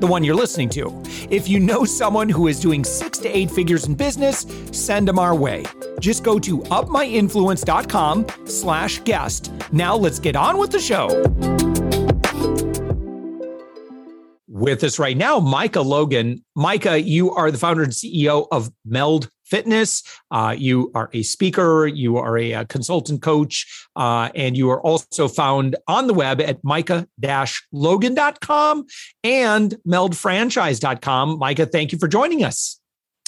the one you're listening to. If you know someone who is doing six to eight figures in business, send them our way. Just go to upmyinfluence.com slash guest. Now let's get on with the show. With us right now, Micah Logan. Micah, you are the founder and CEO of Meld Fitness. Uh, you are a speaker, you are a, a consultant coach, uh, and you are also found on the web at micah logan.com and meldfranchise.com. Micah, thank you for joining us.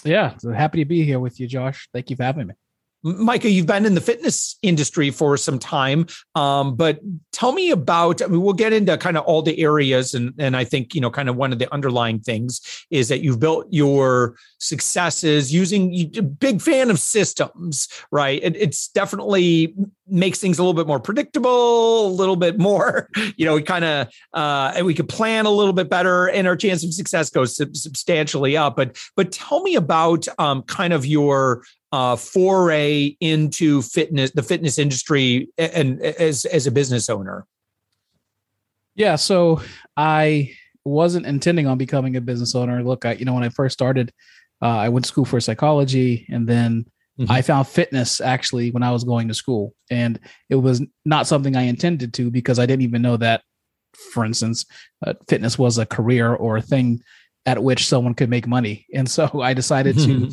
Yeah, so happy to be here with you, Josh. Thank you for having me. Micah, you've been in the fitness industry for some time, um, but tell me about. I mean, we'll get into kind of all the areas, and and I think you know, kind of one of the underlying things is that you've built your successes using. You, big fan of systems, right? It, it's definitely makes things a little bit more predictable, a little bit more, you know, we kind of uh, and we could plan a little bit better, and our chance of success goes substantially up. But but tell me about um, kind of your uh, foray into fitness, the fitness industry, and, and as as a business owner? Yeah, so I wasn't intending on becoming a business owner. Look, I you know when I first started, uh, I went to school for psychology, and then mm-hmm. I found fitness actually when I was going to school, and it was not something I intended to because I didn't even know that, for instance, uh, fitness was a career or a thing at which someone could make money. And so I decided to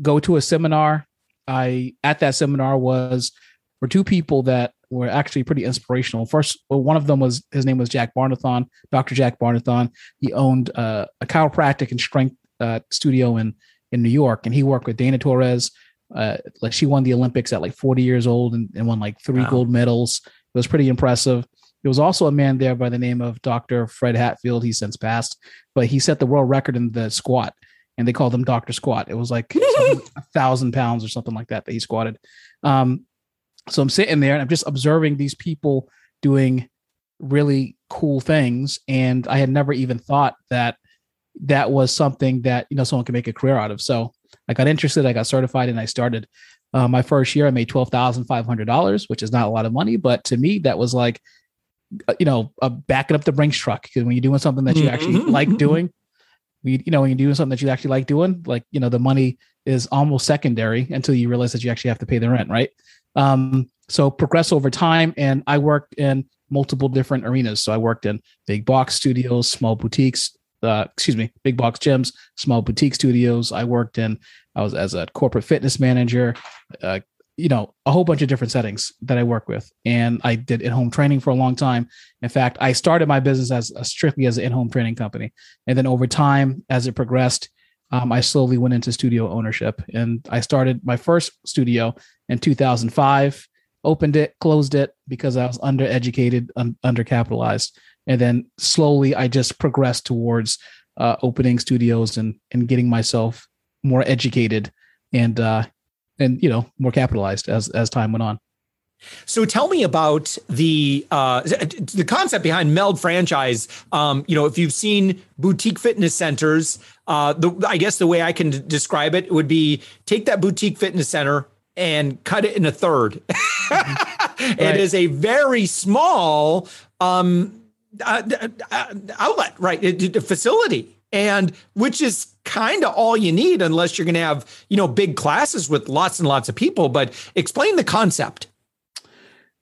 go to a seminar. I at that seminar was for two people that were actually pretty inspirational. First, well, one of them was his name was Jack Barnathan, Dr. Jack Barnathan. He owned uh, a chiropractic and strength uh, studio in in New York, and he worked with Dara Torres. Uh, like she won the Olympics at like 40 years old and, and won like three wow. gold medals. It was pretty impressive. There was also a man there by the name of Dr. Fred Hatfield. He's since passed, but he set the world record in the squat and they called him Doctor Squat. It was like a thousand pounds or something like that that he squatted. Um, so I'm sitting there and I'm just observing these people doing really cool things, and I had never even thought that that was something that you know someone could make a career out of. So I got interested, I got certified, and I started. Uh, my first year, I made twelve thousand five hundred dollars, which is not a lot of money, but to me, that was like, uh, you know, uh, backing up the Brinks truck because when you're doing something that you actually mm-hmm. like doing, you, you know, when you're doing something that you actually like doing, like, you know, the money is almost secondary until you realize that you actually have to pay the rent, right? Um, so progress over time. And I worked in multiple different arenas. So I worked in big box studios, small boutiques, uh, excuse me, big box gyms, small boutique studios. I worked in, I was as a corporate fitness manager, uh, you know, a whole bunch of different settings that I work with. And I did in-home training for a long time. In fact, I started my business as strictly as an in-home training company. And then over time, as it progressed, um, I slowly went into studio ownership. And I started my first studio in 2005, opened it, closed it because I was undereducated, un- undercapitalized. And then slowly I just progressed towards uh, opening studios and, and getting myself more educated and uh, and you know more capitalized as as time went on. So tell me about the uh, the concept behind Meld franchise. Um, you know, if you've seen boutique fitness centers, uh, the, I guess the way I can d- describe it would be take that boutique fitness center and cut it in a third. right. It is a very small um, uh, uh outlet, right? A facility, and which is kind of all you need unless you're going to have you know big classes with lots and lots of people but explain the concept.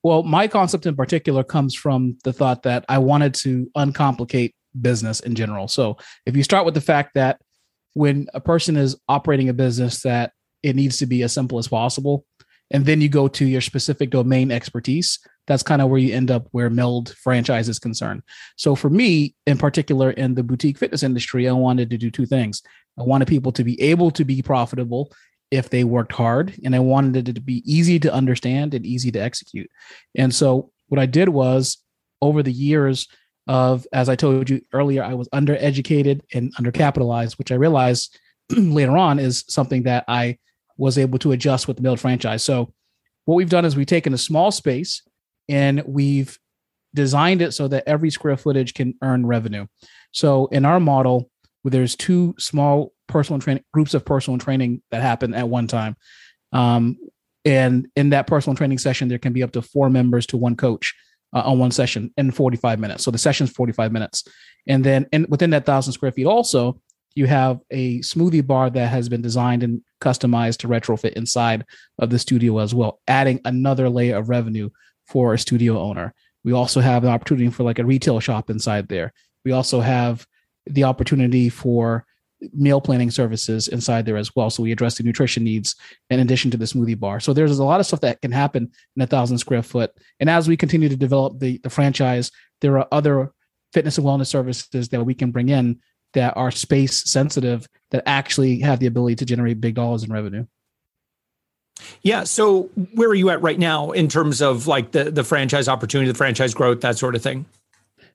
Well my concept in particular comes from the thought that i wanted to uncomplicate business in general. So if you start with the fact that when a person is operating a business that it needs to be as simple as possible and then you go to your specific domain expertise that's kind of where you end up where meld franchise is concerned. So for me in particular in the boutique fitness industry i wanted to do two things. I wanted people to be able to be profitable if they worked hard and i wanted it to be easy to understand and easy to execute. And so what i did was over the years of, as I told you earlier, I was undereducated and undercapitalized, which I realized later on is something that I was able to adjust with the Meld franchise. So what we've done is we've taken a small space and we've designed it so that every square footage can earn revenue. So in our model, there's two small personal training groups of personal training that happen at one time. Um, and in that personal training session, there can be up to four members to one coach uh, on one session in 45 minutes. So the session's 45 minutes. And then in, within that thousand square feet, also, you have a smoothie bar that has been designed and customized to retrofit inside of the studio as well, adding another layer of revenue for a studio owner. We also have the opportunity for like a retail shop inside there. We also have the opportunity for meal planning services inside there as well. So we address the nutrition needs in addition to the smoothie bar. So there's a lot of stuff that can happen in a thousand square foot. And as we continue to develop the, the franchise, there are other fitness and wellness services that we can bring in that are space sensitive that actually have the ability to generate big dollars in revenue. Yeah. So where are you at right now in terms of like the the franchise opportunity, the franchise growth, that sort of thing?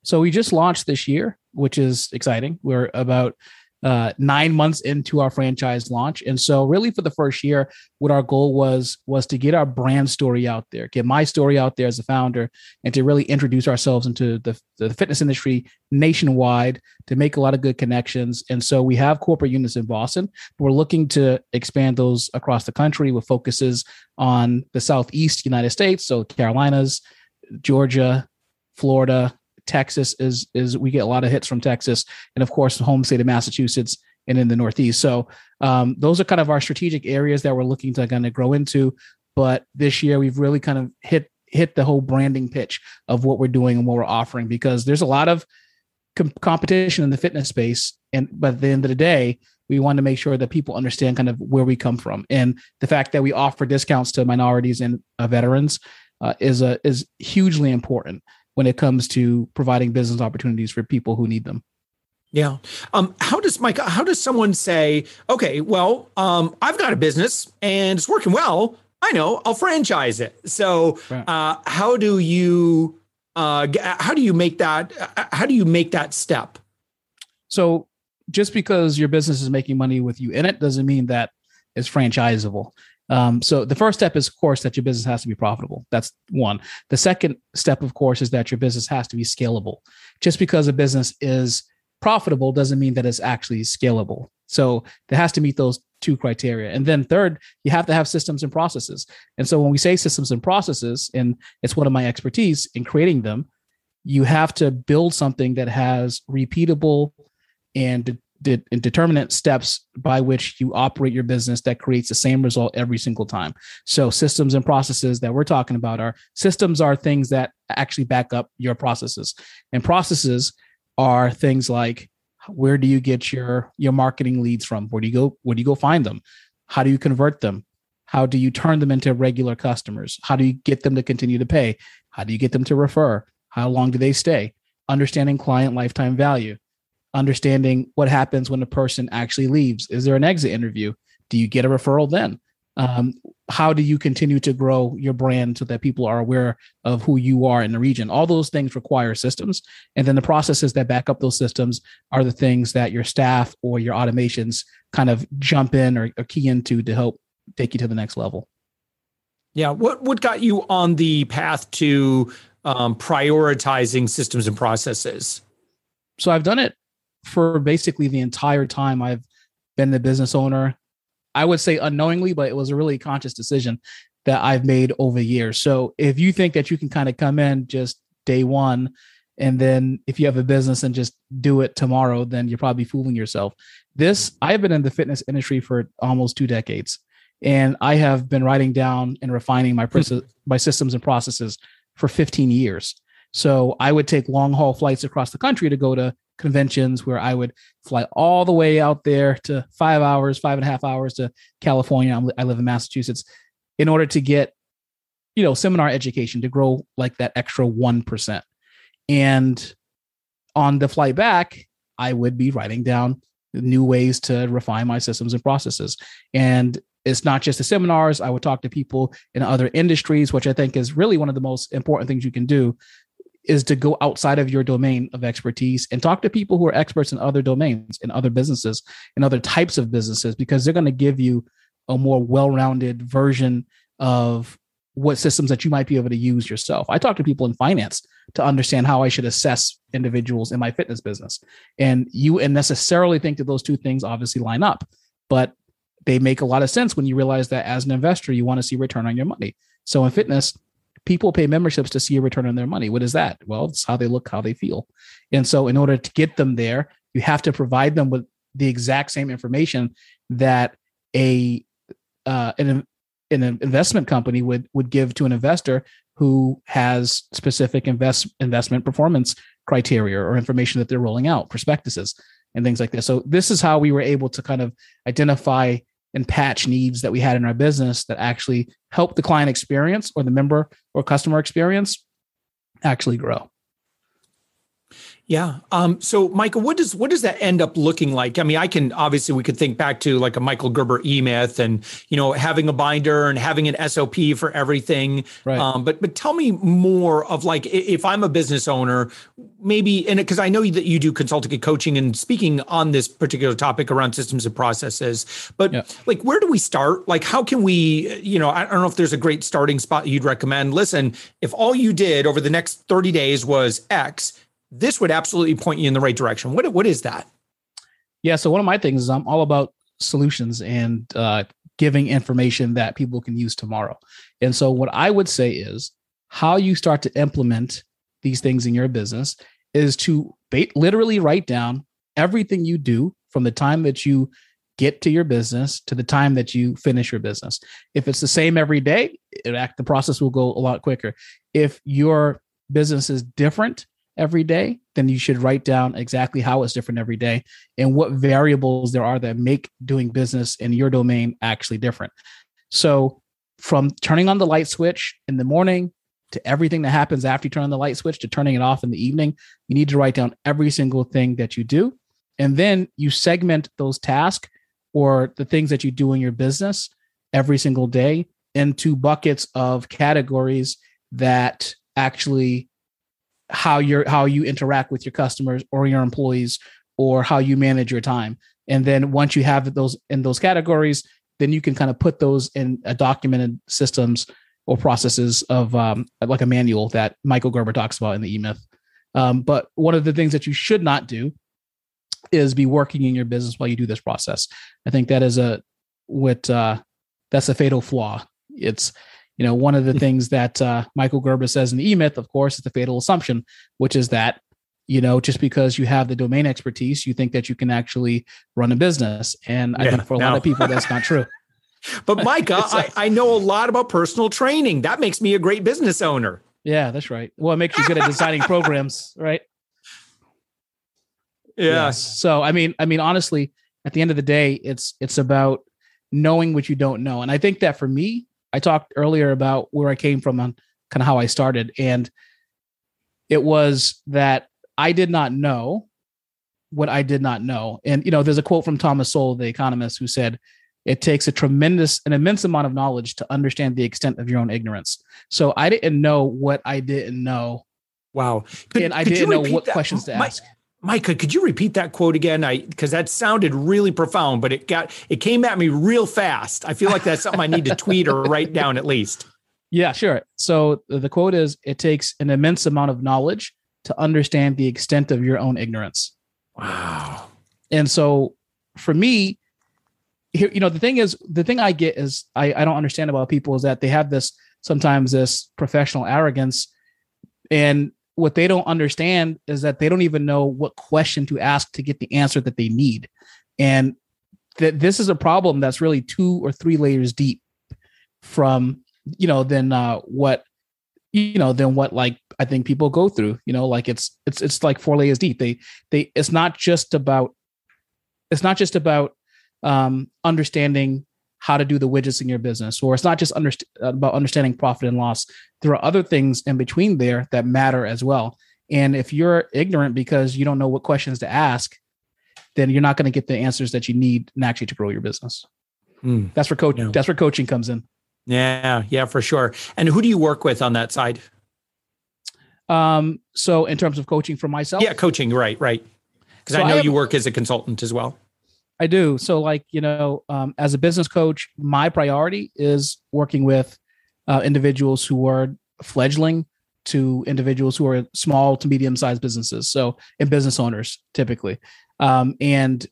So we just launched this year, which is exciting. We're about uh, nine months into our franchise launch. And so really for the first year, what our goal was was to get our brand story out there, get my story out there as a founder, and to really introduce ourselves into the, the fitness industry nationwide to make a lot of good connections. And so we have corporate units in Boston. We're looking to expand those across the country with focuses on the Southeast United States, so Carolinas, Georgia, Florida, Texas is is we get a lot of hits from Texas, and of course the home state of Massachusetts and in the Northeast. So um, those are kind of our strategic areas that we're looking to kind of grow into. But this year we've really kind of hit hit the whole branding pitch of what we're doing and what we're offering because there's a lot of com- competition in the fitness space, and but at the end of the day. We want to make sure that people understand kind of where we come from, and the fact that we offer discounts to minorities and uh, veterans uh, is a is hugely important when it comes to providing business opportunities for people who need them. Yeah. Um, how does Mike, how does someone say, okay, well, um, I've got a business and it's working well. I know I'll franchise it. So, uh, how do you, uh, how do you make that, how do you make that step? So just because your business is making money with you in it doesn't mean that it's franchisable. Um, so the first step is, of course, that your business has to be profitable. That's one. The second step, of course, is that your business has to be scalable. Just because a business is profitable doesn't mean that it's actually scalable. So it has to meet those two criteria. And then third, you have to have systems and processes. And so when we say systems and processes, and it's one of my expertise in creating them, you have to build something that has repeatable and de- determinate steps by which you operate your business that creates the same result every single time. So systems and processes that we're talking about are systems are things that actually back up your processes. And processes are things like where do you get your your marketing leads from? Where do you go where do you go find them? How do you convert them? How do you turn them into regular customers? How do you get them to continue to pay? How do you get them to refer? How long do they stay? Understanding client lifetime value understanding what happens when a person actually leaves. Is there an exit interview? Do you get a referral then? Um, how do you continue to grow your brand so that people are aware of who you are in the region? All those things require systems. And then the processes that back up those systems are the things that your staff or your automations kind of jump in or, or key into to help take you to the next level. Yeah. What, what got you on the path to um, prioritizing systems and processes? So I've done it for basically the entire time I've been the business owner. I would say unknowingly, but it was a really conscious decision that I've made over years. So if you think that you can kind of come in just day one, and then if you have a business and just do it tomorrow, then you're probably fooling yourself. This, I've been in the fitness industry for almost two decades, and I have been writing down and refining my, hmm. my systems and processes for 15 years. So I would take long haul flights across the country to go to conventions where I would fly all the way out there to five hours, five and a half hours to California. I'm, i live in Massachusetts in order to get, you know, seminar education to grow like that extra 1%. And on the flight back, I would be writing down new ways to refine my systems and processes. And it's not just the seminars. I would talk to people in other industries, which I think is really one of the most important things you can do is to go outside of your domain of expertise and talk to people who are experts in other domains, in other businesses, in other types of businesses, because they're going to give you a more well-rounded version of what systems that you might be able to use yourself. I talk to people in finance to understand how I should assess individuals in my fitness business. And you and necessarily think that those two things obviously line up, but they make a lot of sense when you realize that as an investor, you want to see return on your money. So in fitness, people pay memberships to see a return on their money. What is that? Well, it's how they look, how they feel. And so in order to get them there, you have to provide them with the exact same information that a uh, an an investment company would would give to an investor who has specific invest investment performance criteria or information that they're rolling out, prospectuses and things like this. So this is how we were able to kind of identify and patch needs that we had in our business that actually help the client experience or the member or customer experience actually grow. Yeah. Um, so, Michael, what does what does that end up looking like? I mean, I can obviously we could think back to like a Michael Gerber E Myth, and you know having a binder and having an SOP for everything. Right. Um, but but tell me more of like if I'm a business owner, maybe and because I know that you do consulting and coaching and speaking on this particular topic around systems and processes. But yeah. like, where do we start? Like, how can we? You know, I don't know if there's a great starting spot you'd recommend. Listen, if all you did over the next 30 days was X this would absolutely point you in the right direction. What what is that? Yeah, so one of my things is I'm all about solutions and uh, giving information that people can use tomorrow. And so what I would say is how you start to implement these things in your business is to literally write down everything you do from the time that you get to your business to the time that you finish your business. If it's the same every day, it, the process will go a lot quicker. If your business is different, every day, then you should write down exactly how it's different every day and what variables there are that make doing business in your domain actually different. So, from turning on the light switch in the morning to everything that happens after you turn on the light switch to turning it off in the evening, you need to write down every single thing that you do. And then you segment those tasks or the things that you do in your business every single day into buckets of categories that actually how you're how you interact with your customers or your employees or how you manage your time. And then once you have those in those categories then you can kind of put those in a documented systems or processes of um, like a manual that michael gerber talks about in the e-myth. Um, but one of the things that you should not do is be working in your business while you do this process. I think that is a what uh, that's a fatal flaw. It's you know, one of the things that uh, Michael Gerber says in the E-Myth, of course, is the fatal assumption, which is that, you know, just because you have the domain expertise, you think that you can actually run a business. And I think for a no. lot of people, that's not true. but Micah, I, I know a lot about personal training. That makes me a great business owner. Yeah, that's right. Well, it makes you good at designing programs, right? Yeah. Yes. So, I mean, I mean, honestly, at the end of the day, it's it's about knowing what you don't know. And I think that for me, I talked earlier about where I came from and kind of how I started. And it was that I did not know what I did not know. And, you know, there's a quote from Thomas Sowell, the economist, who said, it takes a tremendous, an immense amount of knowledge to understand the extent of your own ignorance. So I didn't know what I didn't know. Wow. Could, and I didn't know what that? questions to My, ask. Micah, could you repeat that quote again? I because that sounded really profound, but it got it came at me real fast. I feel like that's something I need to tweet or write down at least. Yeah, sure. So the quote is it takes an immense amount of knowledge to understand the extent of your own ignorance. Wow. And so for me, here, you know, the thing is, the thing I get is I, I don't understand about people is that they have this sometimes this professional arrogance and what they don't understand is that they don't even know what question to ask to get the answer that they need. And that this is a problem that's really two or three layers deep from, you know, than uh, what, you know, than what like I think people go through, you know, like it's, it's, it's like four layers deep. They, they, it's not just about, it's not just about um, understanding how to do the widgets in your business or it's not just underst- about understanding profit and loss there are other things in between there that matter as well and if you're ignorant because you don't know what questions to ask then you're not going to get the answers that you need actually to grow your business mm. that's where coach yeah. that's where coaching comes in yeah yeah for sure and who do you work with on that side Um, so in terms of coaching for myself, yeah, coaching, right, right. Because so I know I have, you work as a consultant as well. I do. So, like you know, um, as a business coach, my priority is working with uh, individuals who are fledgling to individuals who are small to medium sized businesses. So, and business owners typically, um, and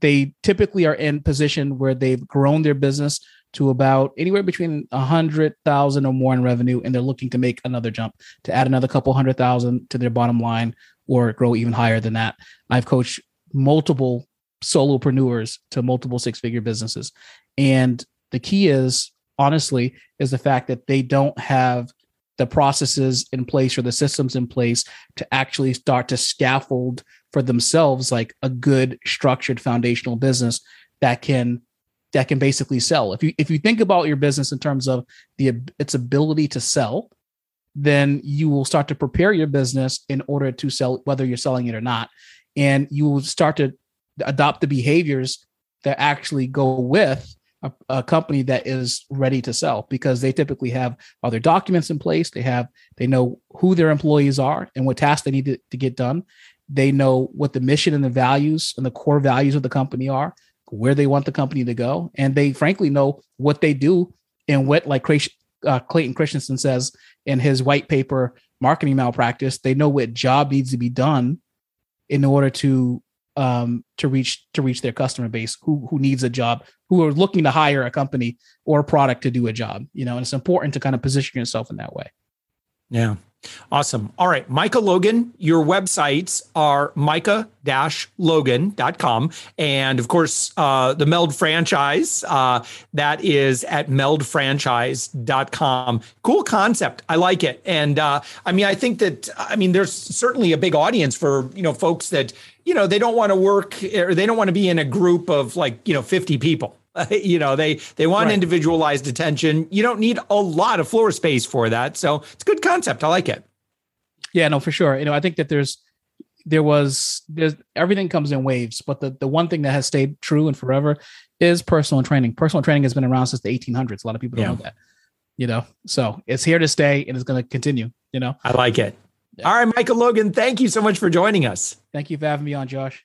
they typically are in position where they've grown their business to about anywhere between a hundred thousand or more in revenue, and they're looking to make another jump to add another couple hundred thousand to their bottom line or grow even higher than that. I've coached multiple solopreneurs to multiple six figure businesses, and the key is honestly is the fact that they don't have the processes in place or the systems in place to actually start to scaffold for themselves like a good structured foundational business that can that can basically sell. If you if you think about your business in terms of the its ability to sell, then you will start to prepare your business in order to sell whether you're selling it or not, and you will start to adopt the behaviors that actually go with a, a company that is ready to sell because they typically have other documents in place. They have they know who their employees are and what tasks they need to, to get done. They know what the mission and the values and the core values of the company are where they want the company to go, and they frankly know what they do and what, like uh, Clayton Christensen says in his white paper, marketing malpractice. They know what job needs to be done in order to um, to reach to reach their customer base who who needs a job, who are looking to hire a company or a product to do a job. You know, and it's important to kind of position yourself in that way. Yeah. Awesome. All right. Micah Logan, your websites are micah-logan.com. And of course, uh, the Meld franchise, uh, that is at meldfranchise.com. Cool concept. I like it. And uh, I mean, I think that, I mean, there's certainly a big audience for, you know, folks that, you know, they don't want to work or they don't want to be in a group of like, you know, 50 people you know they they want right. individualized attention. You don't need a lot of floor space for that. So it's a good concept. I like it. Yeah no for sure. You know i think that there's there was there's everything comes in waves but the the one thing that has stayed true and forever is personal training. Personal training has been around since the 1800s a lot of people don't yeah. know that you know? So it's here to stay and it's going to continue you know? I like it. Yeah. all right michael logan thank you so much for joining us. Thank you for having me on josh